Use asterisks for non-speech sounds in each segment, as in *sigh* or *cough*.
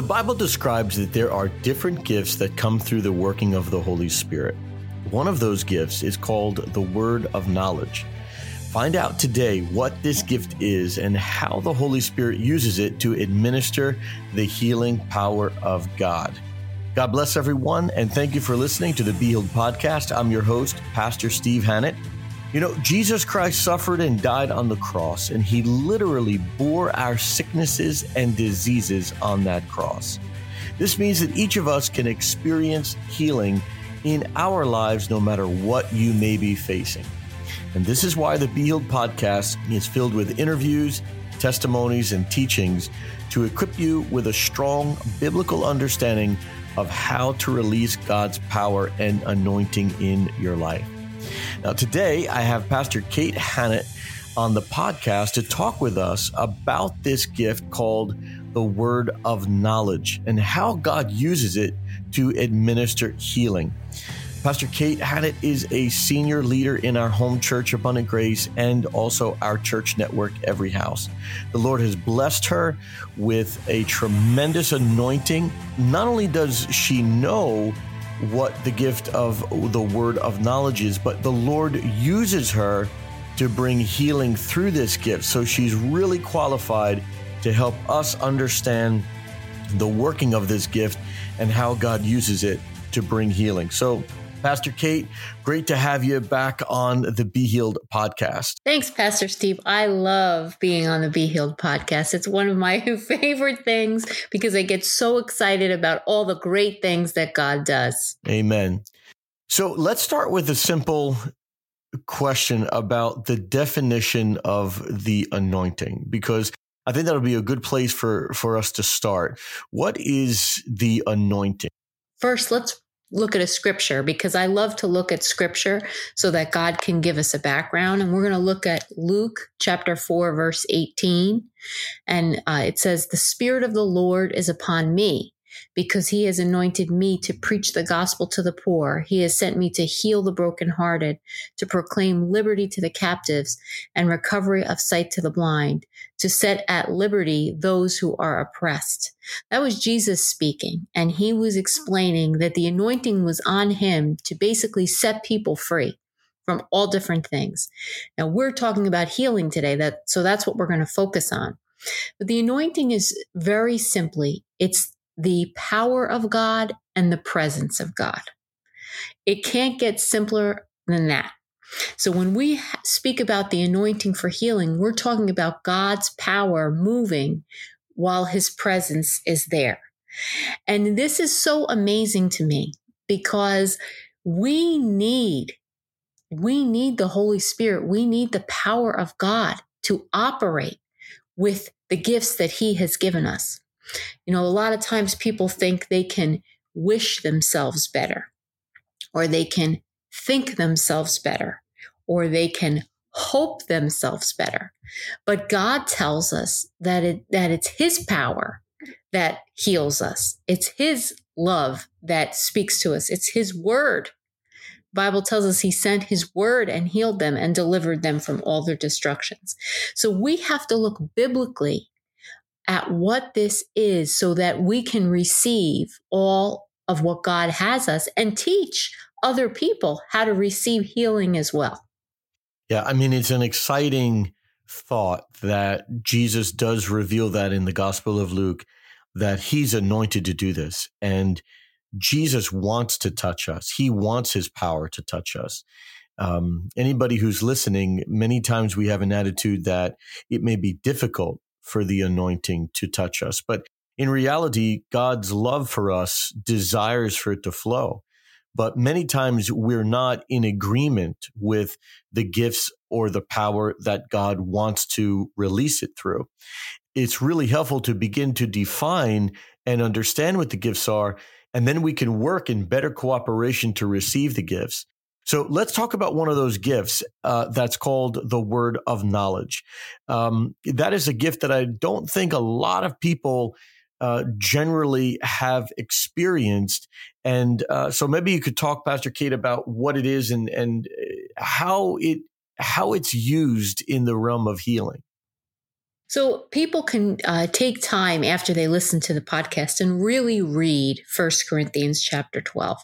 The Bible describes that there are different gifts that come through the working of the Holy Spirit. One of those gifts is called the Word of Knowledge. Find out today what this gift is and how the Holy Spirit uses it to administer the healing power of God. God bless everyone, and thank you for listening to the Be Healed podcast. I'm your host, Pastor Steve Hannett. You know, Jesus Christ suffered and died on the cross, and he literally bore our sicknesses and diseases on that cross. This means that each of us can experience healing in our lives no matter what you may be facing. And this is why the Be Healed podcast is filled with interviews, testimonies, and teachings to equip you with a strong biblical understanding of how to release God's power and anointing in your life. Now, today I have Pastor Kate Hannett on the podcast to talk with us about this gift called the word of knowledge and how God uses it to administer healing. Pastor Kate Hannett is a senior leader in our home church, Abundant Grace, and also our church network, EveryHouse. The Lord has blessed her with a tremendous anointing. Not only does she know what the gift of the word of knowledge is, but the Lord uses her to bring healing through this gift. So she's really qualified to help us understand the working of this gift and how God uses it to bring healing. So Pastor Kate, great to have you back on the Be Healed podcast. Thanks, Pastor Steve. I love being on the Be Healed podcast. It's one of my *laughs* favorite things because I get so excited about all the great things that God does. Amen. So let's start with a simple question about the definition of the anointing because I think that'll be a good place for for us to start. What is the anointing? First, let's look at a scripture because I love to look at scripture so that God can give us a background. And we're going to look at Luke chapter 4, verse 18. And uh, it says, The Spirit of the Lord is upon me because he has anointed me to preach the gospel to the poor. He has sent me to heal the brokenhearted, to proclaim liberty to the captives and recovery of sight to the blind, to set at liberty those who are oppressed. That was Jesus speaking. And he was explaining that the anointing was on him to basically set people free from all different things. Now we're talking about healing today. That, so that's what we're going to focus on. But the anointing is very simply, it's the power of God and the presence of God. It can't get simpler than that. So when we speak about the anointing for healing, we're talking about God's power moving while his presence is there. And this is so amazing to me because we need we need the Holy Spirit. We need the power of God to operate with the gifts that he has given us. You know, a lot of times people think they can wish themselves better, or they can think themselves better, or they can hope themselves better. But God tells us that it, that it's his power that heals us. It's his love that speaks to us. It's his word. Bible tells us he sent his word and healed them and delivered them from all their destructions. So we have to look biblically at what this is so that we can receive all of what God has us and teach other people how to receive healing as well. Yeah, I mean, it's an exciting thought that Jesus does reveal that in the Gospel of Luke, that he's anointed to do this. And Jesus wants to touch us, he wants his power to touch us. Um, anybody who's listening, many times we have an attitude that it may be difficult for the anointing to touch us. But in reality, God's love for us desires for it to flow. But many times we're not in agreement with the gifts or the power that God wants to release it through. It's really helpful to begin to define and understand what the gifts are, and then we can work in better cooperation to receive the gifts. So let's talk about one of those gifts uh, that's called the word of knowledge. Um, that is a gift that I don't think a lot of people uh, generally have experienced. And uh, so maybe you could talk, Pastor Kate, about what it is and and uh, how it how it's used in the realm of healing. So people can uh, take time after they listen to the podcast and really read First Corinthians chapter 12.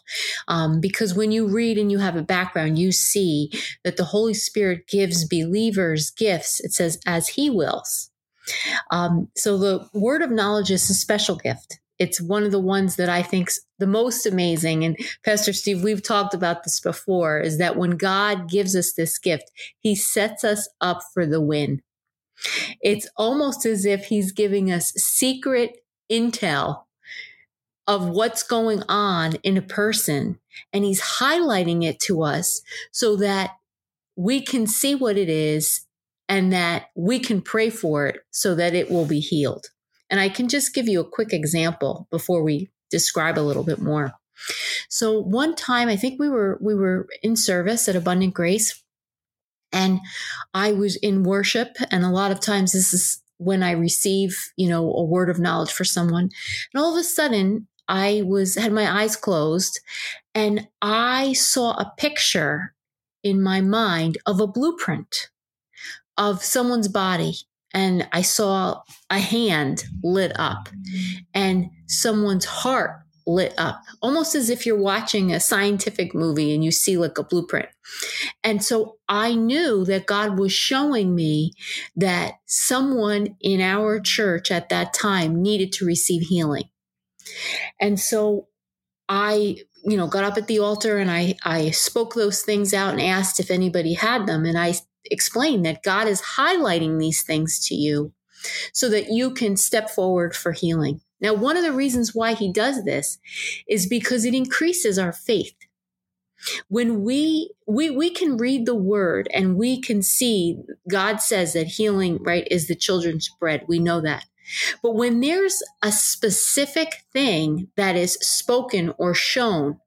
Um, because when you read and you have a background, you see that the Holy Spirit gives believers gifts. It says, as he wills. Um, so the word of knowledge is a special gift. It's one of the ones that I think's the most amazing. And Pastor Steve, we've talked about this before, is that when God gives us this gift, he sets us up for the win. It's almost as if he's giving us secret intel of what's going on in a person and he's highlighting it to us so that we can see what it is and that we can pray for it so that it will be healed. And I can just give you a quick example before we describe a little bit more. So one time I think we were we were in service at Abundant Grace and I was in worship. And a lot of times this is when I receive, you know, a word of knowledge for someone. And all of a sudden, I was had my eyes closed and I saw a picture in my mind of a blueprint of someone's body. And I saw a hand lit up and someone's heart lit up, almost as if you're watching a scientific movie and you see like a blueprint. And so I knew that God was showing me that someone in our church at that time needed to receive healing. And so I, you know, got up at the altar and I, I spoke those things out and asked if anybody had them. And I explained that God is highlighting these things to you so that you can step forward for healing. Now, one of the reasons why he does this is because it increases our faith. When we, we, we can read the word and we can see God says that healing, right, is the children's bread. We know that. But when there's a specific thing that is spoken or shown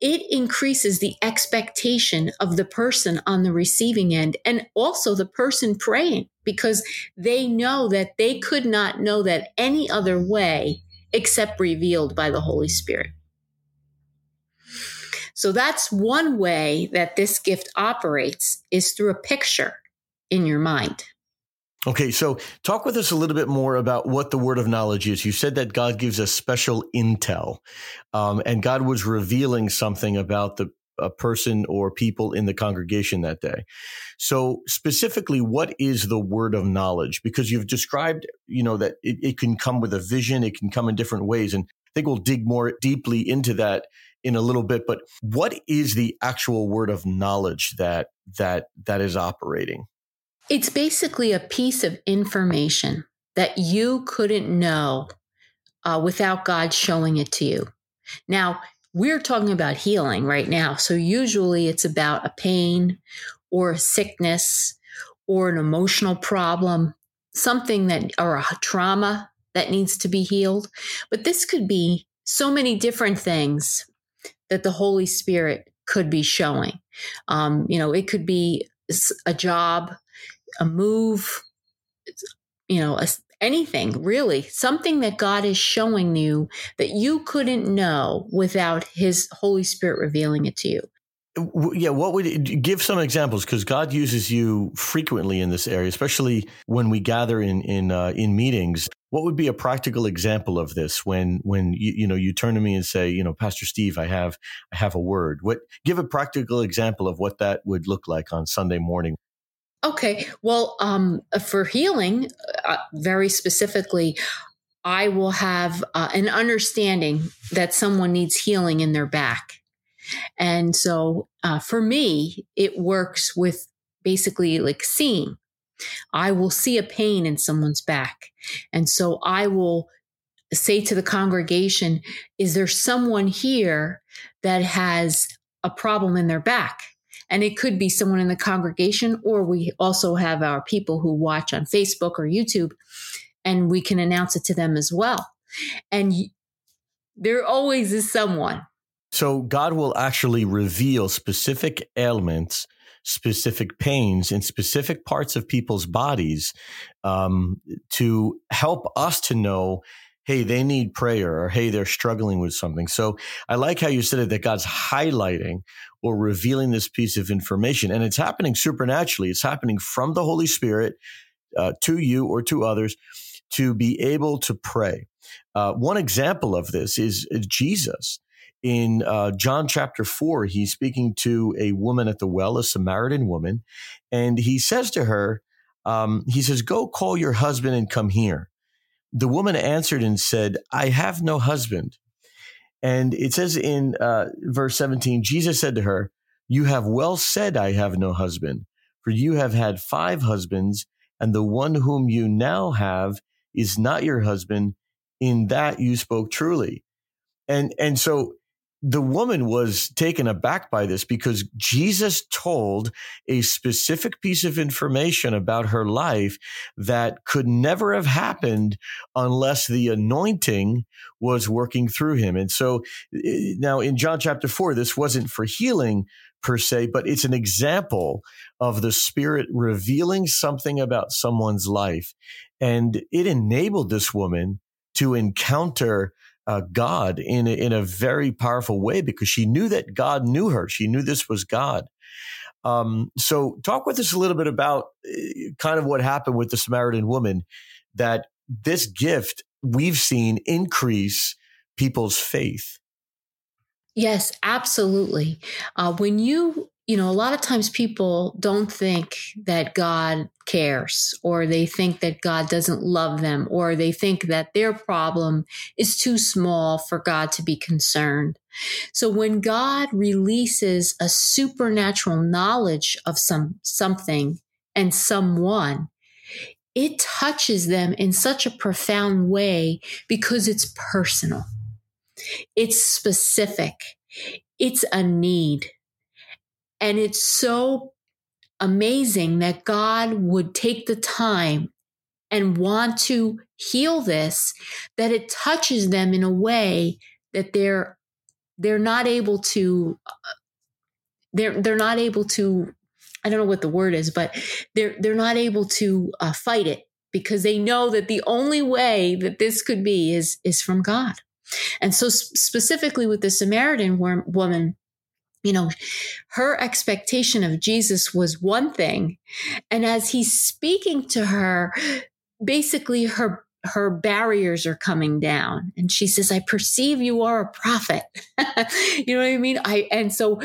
it increases the expectation of the person on the receiving end and also the person praying because they know that they could not know that any other way except revealed by the Holy Spirit. So that's one way that this gift operates is through a picture in your mind. Okay, so talk with us a little bit more about what the word of knowledge is. You said that God gives us special intel, um, and God was revealing something about the a person or people in the congregation that day. So specifically, what is the word of knowledge? Because you've described, you know, that it, it can come with a vision, it can come in different ways, and I think we'll dig more deeply into that in a little bit. But what is the actual word of knowledge that that that is operating? It's basically a piece of information that you couldn't know uh, without God showing it to you. Now, we're talking about healing right now. So, usually it's about a pain or a sickness or an emotional problem, something that, or a trauma that needs to be healed. But this could be so many different things that the Holy Spirit could be showing. Um, you know, it could be a job a move, you know, a, anything really, something that God is showing you that you couldn't know without His Holy Spirit revealing it to you. Yeah, what would give some examples because God uses you frequently in this area, especially when we gather in in uh, in meetings. What would be a practical example of this when when you, you know you turn to me and say, you know, Pastor Steve, I have I have a word. What give a practical example of what that would look like on Sunday morning Okay. Well, um, for healing, uh, very specifically, I will have uh, an understanding that someone needs healing in their back. And so uh, for me, it works with basically like seeing. I will see a pain in someone's back. And so I will say to the congregation, is there someone here that has a problem in their back? And it could be someone in the congregation, or we also have our people who watch on Facebook or YouTube, and we can announce it to them as well. And there always is someone. So God will actually reveal specific ailments, specific pains in specific parts of people's bodies um, to help us to know hey, they need prayer or hey, they're struggling with something. So I like how you said it that God's highlighting or revealing this piece of information. And it's happening supernaturally. It's happening from the Holy Spirit uh, to you or to others to be able to pray. Uh, one example of this is, Jesus. In uh, John chapter 4, he's speaking to a woman at the well, a Samaritan woman, and he says to her, um, he says, Go call your husband and come here. The woman answered and said, I have no husband. And it says in uh, verse 17, Jesus said to her, You have well said, I have no husband, for you have had five husbands, and the one whom you now have is not your husband. In that you spoke truly. And, and so the woman was taken aback by this because Jesus told a specific piece of information about her life that could never have happened unless the anointing was working through him. And so eh, now in John chapter 4, this wasn't for healing per se, but it's an example of the Spirit revealing something about someone's life. And it enabled this woman to encounter uh, God in a, in a very powerful way because she knew that God knew her. She knew this was God. Um, so, talk with us a little bit about uh, kind of what happened with the Samaritan woman. That this gift we've seen increase people's faith. Yes, absolutely. Uh, when you you know, a lot of times people don't think that God cares, or they think that God doesn't love them, or they think that their problem is too small for God to be concerned. So when God releases a supernatural knowledge of some something and someone, it touches them in such a profound way because it's personal. It's specific. It's a need. And it's so amazing that God would take the time and want to heal this that it touches them in a way that they're they're not able to they're they're not able to I don't know what the word is but they're they're not able to uh, fight it because they know that the only way that this could be is is from God. And so specifically with the Samaritan woman you know, her expectation of Jesus was one thing. And as he's speaking to her, basically her her barriers are coming down. And she says i perceive you are a prophet. *laughs* You know what i mean? I and so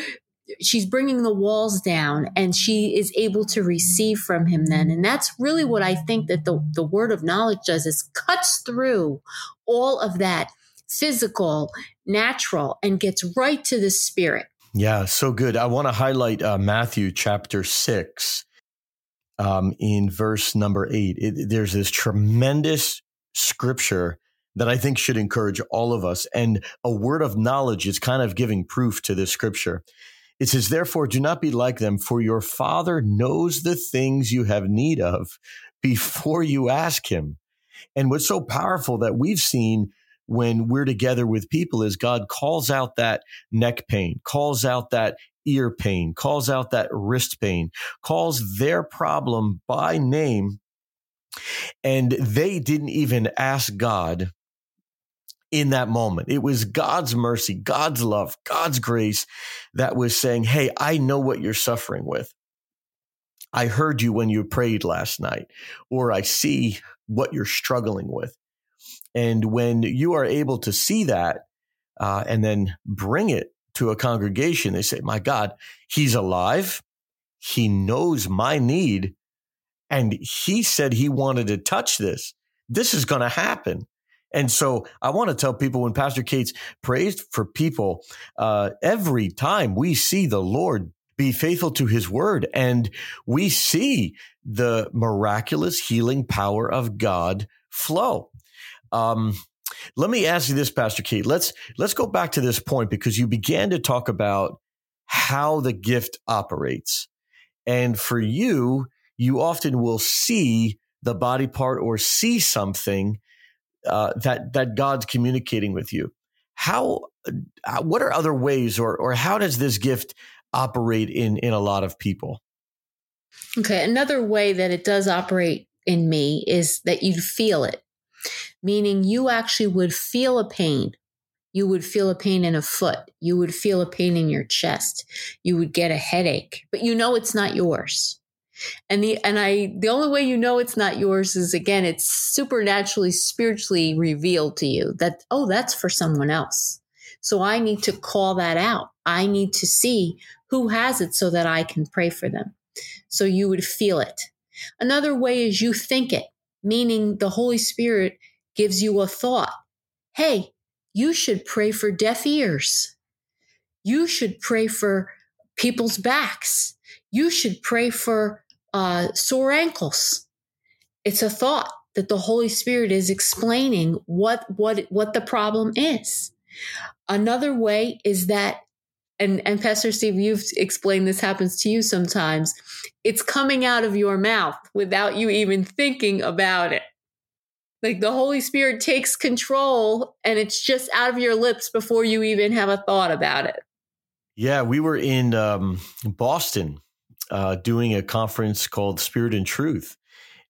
she's bringing the walls down and she is able to receive from him then. And that's really what i think that the, the word of knowledge does is cuts through all of that physical natural and gets right to the spirit yeah, so good. I want to highlight uh, Matthew chapter six um, in verse number eight. It, there's this tremendous scripture that I think should encourage all of us. And a word of knowledge is kind of giving proof to this scripture. It says, Therefore, do not be like them, for your Father knows the things you have need of before you ask Him. And what's so powerful that we've seen when we're together with people is God calls out that neck pain, calls out that ear pain, calls out that wrist pain, calls their problem by name. And they didn't even ask God in that moment. It was God's mercy, God's love, God's grace that was saying, Hey, I know what you're suffering with. I heard you when you prayed last night, or I see what you're struggling with. And when you are able to see that uh, and then bring it to a congregation, they say, My God, he's alive. He knows my need. And he said he wanted to touch this. This is going to happen. And so I want to tell people when Pastor Kate's praised for people, uh, every time we see the Lord be faithful to his word and we see the miraculous healing power of God flow. Um, let me ask you this, Pastor Kate. Let's let's go back to this point because you began to talk about how the gift operates, and for you, you often will see the body part or see something uh, that that God's communicating with you. How? Uh, what are other ways, or or how does this gift operate in in a lot of people? Okay, another way that it does operate in me is that you feel it meaning you actually would feel a pain. You would feel a pain in a foot. You would feel a pain in your chest. You would get a headache, but you know it's not yours. And the and I the only way you know it's not yours is again it's supernaturally spiritually revealed to you that oh that's for someone else. So I need to call that out. I need to see who has it so that I can pray for them. So you would feel it. Another way is you think it, meaning the Holy Spirit gives you a thought. Hey, you should pray for deaf ears. You should pray for people's backs. You should pray for uh, sore ankles. It's a thought that the Holy Spirit is explaining what what what the problem is. Another way is that and and Pastor Steve, you've explained this happens to you sometimes. It's coming out of your mouth without you even thinking about it. Like the Holy Spirit takes control and it's just out of your lips before you even have a thought about it. Yeah, we were in um, Boston uh, doing a conference called Spirit and Truth.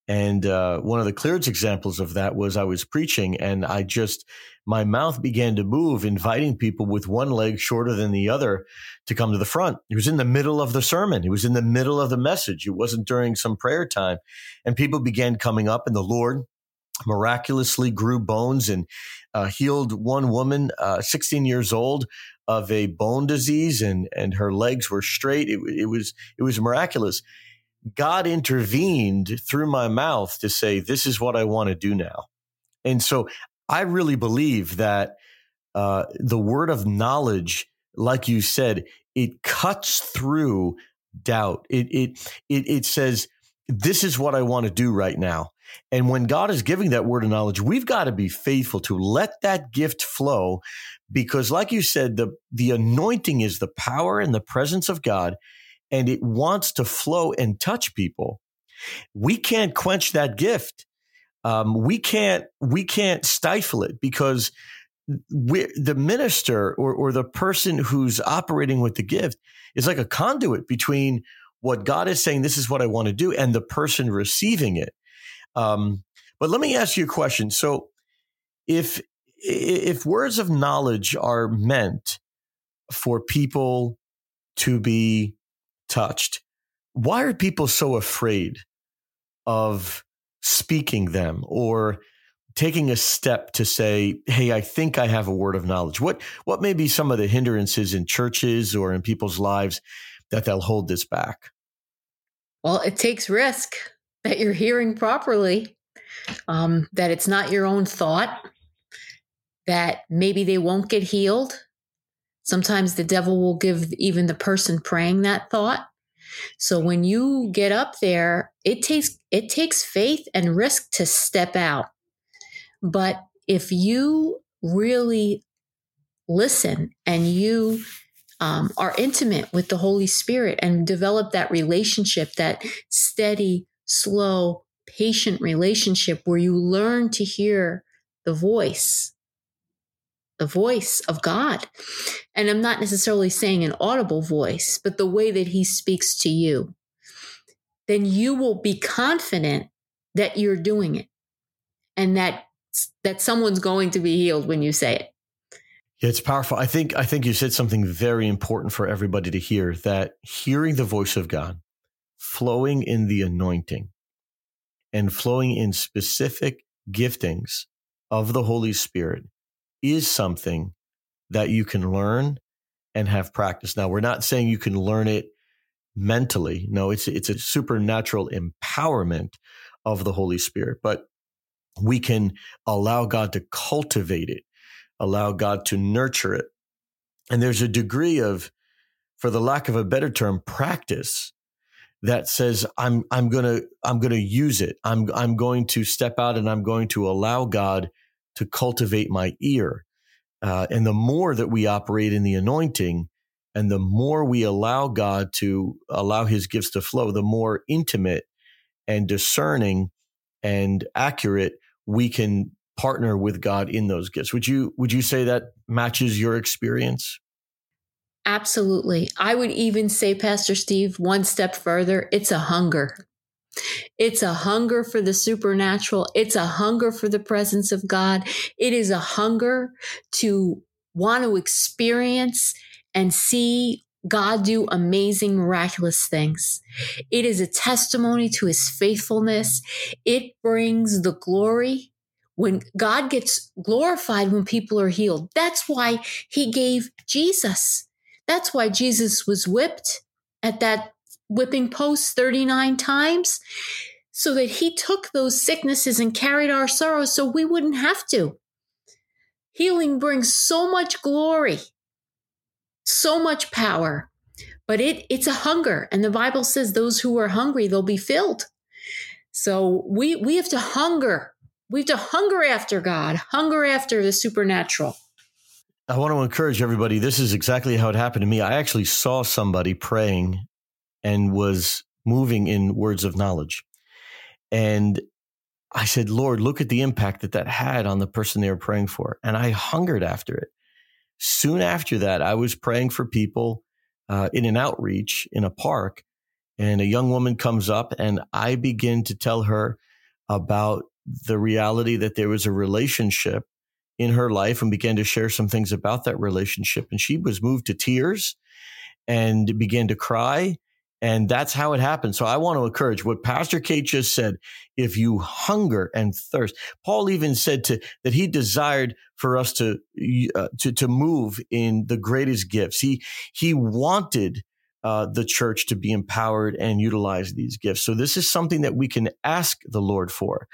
And uh, one of the clearest examples of that was I was preaching and I just, my mouth began to move, inviting people with one leg shorter than the other to come to the front. It was in the middle of the sermon. It was in the middle of the message. It wasn't during some prayer time. And people began coming up and the Lord miraculously grew bones and uh, healed one woman, uh, 16 years old, of a bone disease and and her legs were straight. It, it was it was miraculous. God intervened through my mouth to say, "This is what I want to do now," and so I really believe that uh, the word of knowledge, like you said, it cuts through doubt. It it it, it says, "This is what I want to do right now." And when God is giving that word of knowledge, we've got to be faithful to let that gift flow because like you said, the, the anointing is the power and the presence of God and it wants to flow and touch people. We can't quench that gift. Um, we can't, we can't stifle it because the minister or, or the person who's operating with the gift is like a conduit between what God is saying, this is what I want to do, and the person receiving it. Um, but let me ask you a question. So, if if words of knowledge are meant for people to be touched, why are people so afraid of speaking them or taking a step to say, "Hey, I think I have a word of knowledge"? What what may be some of the hindrances in churches or in people's lives that they'll hold this back? Well, it takes risk that you're hearing properly, um, that it's not your own thought, that maybe they won't get healed. Sometimes the devil will give even the person praying that thought. So when you get up there, it takes it takes faith and risk to step out. But if you really listen and you um, are intimate with the Holy Spirit and develop that relationship, that steady, slow, patient relationship where you learn to hear the voice, the voice of God. And I'm not necessarily saying an audible voice, but the way that he speaks to you. Then you will be confident that you're doing it and that that someone's going to be healed when you say it. Yeah, it's powerful. I think I think you said something very important for everybody to hear that hearing the voice of God flowing in the anointing and flowing in specific giftings of the Holy Spirit is something that you can learn and have practice. Now, we're not saying you can learn it mentally. No, it's it's a supernatural empowerment of the Holy Spirit, but we can allow God to cultivate it, allow God to nurture it. And there's a degree of for the lack of a better term practice that says I'm I'm gonna I'm gonna use it. I'm I'm going to step out and I'm going to allow God to cultivate my ear. Uh, and the more that we operate in the anointing, and the more we allow God to allow His gifts to flow, the more intimate and discerning and accurate we can partner with God in those gifts. Would you would you say that matches your experience? Absolutely. I would even say, Pastor Steve, one step further, it's a hunger. It's a hunger for the supernatural. It's a hunger for the presence of God. It is a hunger to want to experience and see God do amazing, miraculous things. It is a testimony to his faithfulness. It brings the glory when God gets glorified when people are healed. That's why he gave Jesus. That's why Jesus was whipped at that whipping post 39 times so that he took those sicknesses and carried our sorrows so we wouldn't have to. Healing brings so much glory so much power, but it it's a hunger, and the Bible says those who are hungry they'll be filled. So we we have to hunger. We have to hunger after God, hunger after the supernatural. I want to encourage everybody. This is exactly how it happened to me. I actually saw somebody praying and was moving in words of knowledge. And I said, Lord, look at the impact that that had on the person they were praying for. And I hungered after it. Soon after that, I was praying for people uh, in an outreach in a park, and a young woman comes up, and I begin to tell her about the reality that there was a relationship in her life and began to share some things about that relationship. And she was moved to tears and began to cry and that's how it happens. So I want to encourage what Pastor Kate just said. If you hunger and thirst, Paul even said to that he desired for us to uh, to to move in the greatest gifts. He he wanted uh, the church to be empowered and utilize these gifts. So this is something that we can ask the Lord for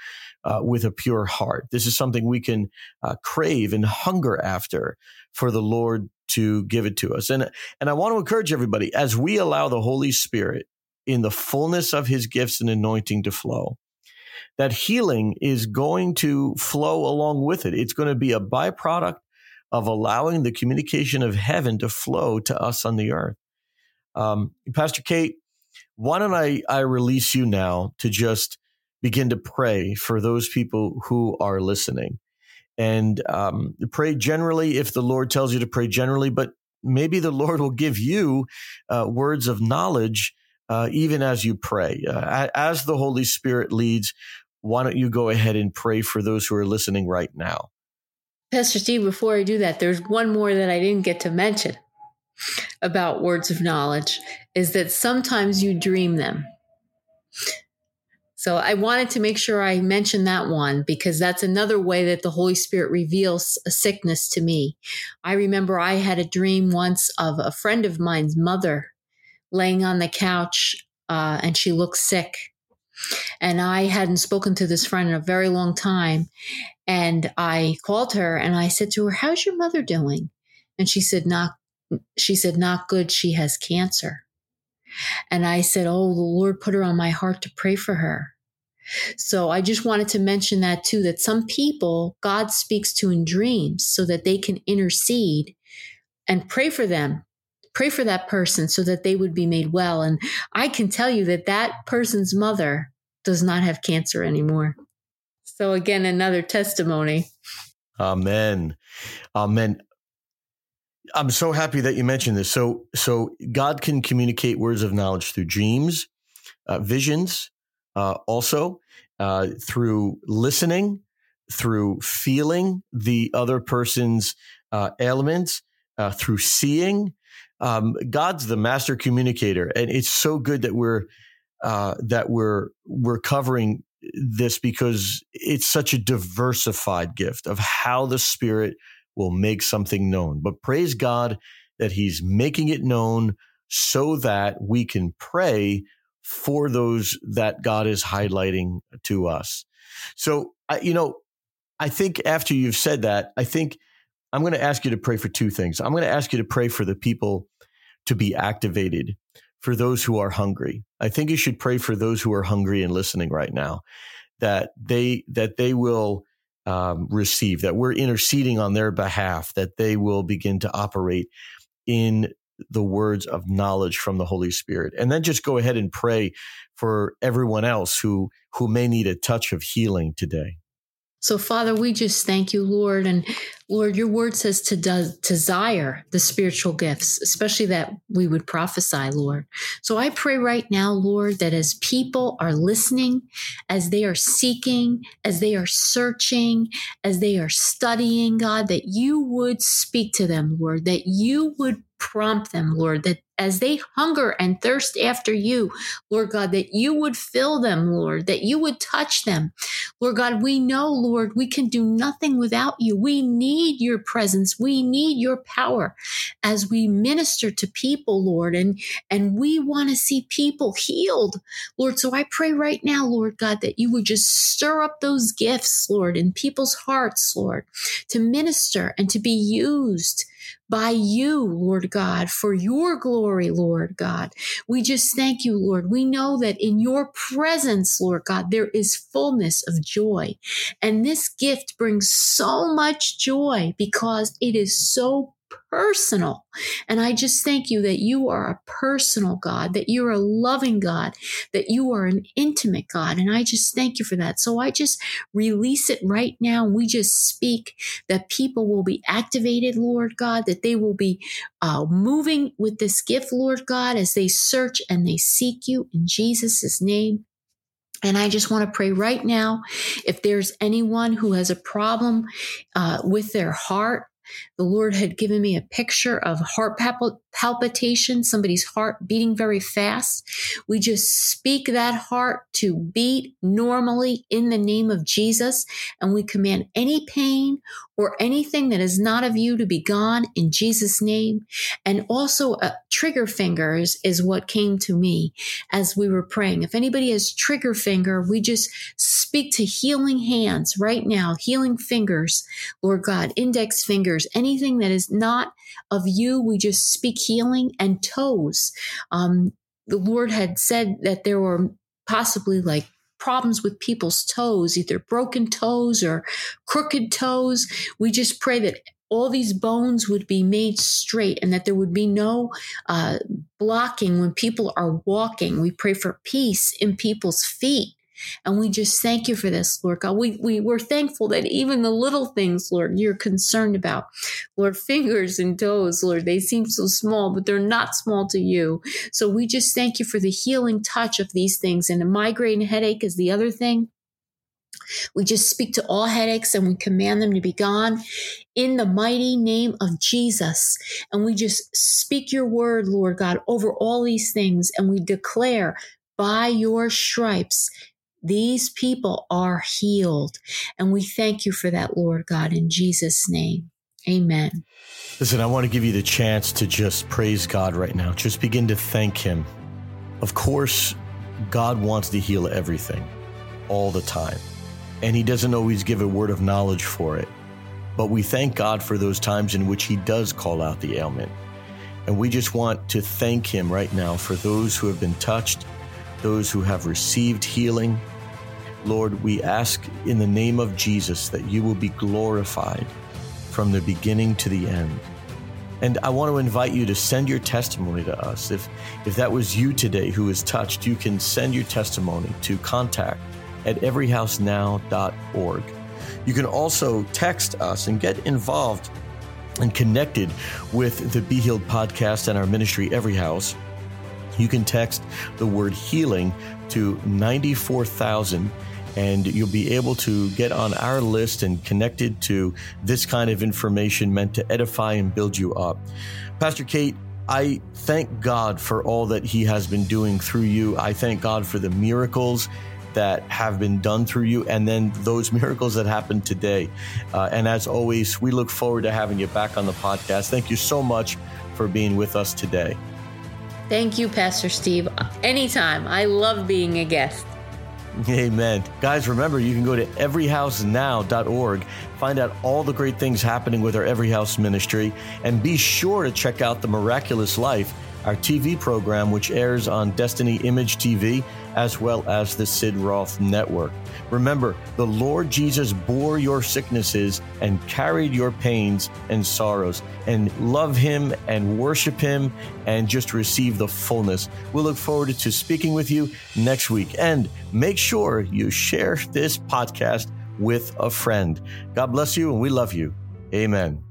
uh, with a pure heart. This is something we can uh, crave and hunger after for the Lord to give it to us. And and I want to encourage everybody as we allow the Holy Spirit in the fullness of His gifts and anointing to flow. That healing is going to flow along with it. It's going to be a byproduct of allowing the communication of heaven to flow to us on the earth. Um, Pastor Kate, why don't I, I release you now to just begin to pray for those people who are listening and um, pray generally if the Lord tells you to pray generally, but maybe the *laughs* Lord will give you uh, words of knowledge uh, even as you pray. Uh, as the Holy Spirit leads, why don't you go ahead and pray for those who are listening right now? Pastor Steve, before I do that, there's one more that I didn't get to mention about words of knowledge is that sometimes you dream them. So I wanted to make sure I mentioned that one because that's another way that the Holy Spirit reveals a sickness to me. I remember I had a dream once of a friend of mine's mother laying on the couch uh, and she looked sick. And I hadn't spoken to this friend in a very long time. And I called her and I said to her, How's your mother doing? And she said, Not she said, Not good. She has cancer. And I said, Oh, the Lord put her on my heart to pray for her. So I just wanted to mention that too, that some people God speaks to in dreams so that they can intercede and pray for them, pray for that person so that they would be made well. And I can tell you that that person's mother does not have cancer anymore. So again, another testimony. Amen. Amen. I'm so happy that you mentioned this. So, so God can communicate words of knowledge through dreams, uh, visions, uh, also uh, through listening, through feeling the other person's uh, ailments, uh, through seeing. Um, God's the master communicator, and it's so good that we're uh, that we're we're covering this because it's such a diversified gift of how the Spirit will make something known. But praise God that He's making it known so that we can pray for those that God is highlighting to us. So, I, you know, I think after you've said that, I think I'm going to ask you to pray for two things. I'm going to ask you to pray for the people to be activated, for those who are hungry. I think you should pray for those who are hungry and listening right now, that they that they will um, receive, that we're interceding on their behalf, that they will begin to operate in the words of knowledge from the Holy Spirit. And then just go ahead and pray for everyone else who who may need a touch of healing today. So Father, we just thank you, Lord, and Lord, your word says to de- desire the spiritual gifts, especially that we would prophesy, Lord. So I pray right now, Lord, that as people are listening, as they are seeking, as they are searching, as they are studying, God, that you would speak to them, Lord, that you would prompt them, Lord, that as they hunger and thirst after you, Lord God, that you would fill them, Lord, that you would touch them. Lord God, we know, Lord, we can do nothing without you. We need your presence. We need your power as we minister to people, Lord, and, and we want to see people healed, Lord. So I pray right now, Lord God, that you would just stir up those gifts, Lord, in people's hearts, Lord, to minister and to be used by you, Lord God, for your glory, Lord God. We just thank you, Lord. We know that in your presence, Lord God, there is fullness of joy. And this gift brings so much joy because it is so personal. And I just thank you that you are a personal God, that you're a loving God, that you are an intimate God. And I just thank you for that. So I just release it right now. We just speak that people will be activated, Lord God, that they will be uh, moving with this gift, Lord God, as they search and they seek you in Jesus' name. And I just want to pray right now if there's anyone who has a problem uh, with their heart, the Lord had given me a picture of heart palpitation, somebody's heart beating very fast. We just speak that heart to beat normally in the name of Jesus, and we command any pain or anything that is not of you to be gone in Jesus' name. And also, uh, trigger fingers is what came to me as we were praying. If anybody has trigger finger, we just speak to healing hands right now, healing fingers, Lord God, index fingers, anything that is not of you, we just speak healing and toes. Um, the Lord had said that there were possibly like problems with people's toes, either broken toes or crooked toes. We just pray that all these bones would be made straight and that there would be no uh, blocking when people are walking. We pray for peace in people's feet. And we just thank you for this, Lord God. We, we, we're thankful that even the little things, Lord, you're concerned about. Lord, fingers and toes, Lord, they seem so small, but they're not small to you. So we just thank you for the healing touch of these things. And a migraine headache is the other thing. We just speak to all headaches and we command them to be gone in the mighty name of Jesus. And we just speak your word, Lord God, over all these things. And we declare by your stripes, these people are healed. And we thank you for that, Lord God, in Jesus' name. Amen. Listen, I want to give you the chance to just praise God right now. Just begin to thank Him. Of course, God wants to heal everything all the time, and He doesn't always give a word of knowledge for it. But we thank God for those times in which He does call out the ailment. And we just want to thank Him right now for those who have been touched, those who have received healing. Lord, we ask in the name of Jesus that you will be glorified from the beginning to the end. And I want to invite you to send your testimony to us. If, if that was you today who was touched, you can send your testimony to contact at everyhousenow.org. You can also text us and get involved and connected with the Be Healed podcast and our ministry, EveryHouse you can text the word healing to 94,000 and you'll be able to get on our list and connected to this kind of information meant to edify and build you up. Pastor Kate, I thank God for all that He has been doing through you. I thank God for the miracles that have been done through you and then those *laughs* miracles that happened today. Uh, and as always, we look forward to having you back on the podcast. Thank you so much for being with us today. Thank you, Pastor Steve. Anytime. I love being a guest. Amen. Guys, remember, you can go to everyhousenow.org, find out all the great things happening with our EveryHouse ministry, and be sure to check out The Miraculous Life, our TV program, which airs on Destiny Image TV, as well as the Sid Roth Network. Remember, the Lord Jesus bore your sicknesses and carried your pains and sorrows, and love him and worship him and just receive the fullness. We'll look forward to speaking with you next week. And make sure you share this podcast with a friend. God bless you, and we love you. Amen.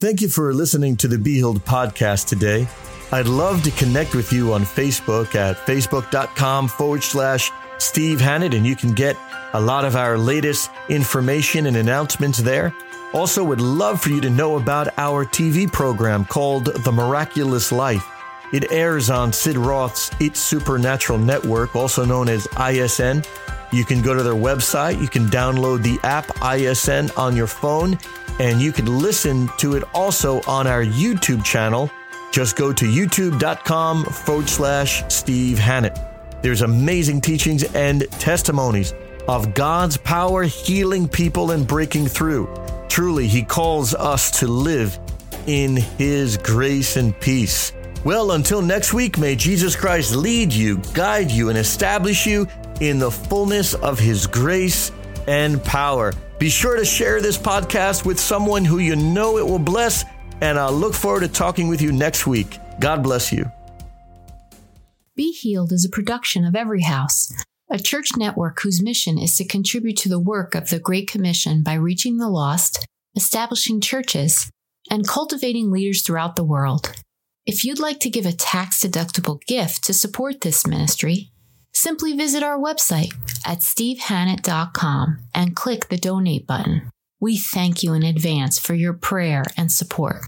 Thank you for listening to the Be Healed podcast today. I'd love to connect with you on Facebook at facebook.com forward slash Steve Hannett, and you can get a lot of our latest information and announcements there. Also, would love for you to know about our TV program called The Miraculous Life. It airs on Sid Roth's It's Supernatural Network, also known as ISN. You can go to their website, you can download the app ISN on your phone, and you can listen to it also on our YouTube channel. Just go to youtube.com forward slash Steve Hannett. There's amazing teachings and testimonies of God's power healing people and breaking through. Truly, He calls us to live in His grace and peace. Well, until next week, may Jesus Christ lead you, guide you, and establish you in the fullness of His grace and power. Be sure to share this podcast with someone who you know it will bless, and I'll look forward to talking with you next week. God bless you. Be Healed is a production of EveryHouse, a church network whose mission is to contribute to the work of the Great Commission by reaching the lost, establishing churches, and cultivating leaders throughout the world. If you'd like to give a tax deductible gift to support this ministry, simply visit our website at stevehannett.com and click the donate button. We thank you in advance for your prayer and support.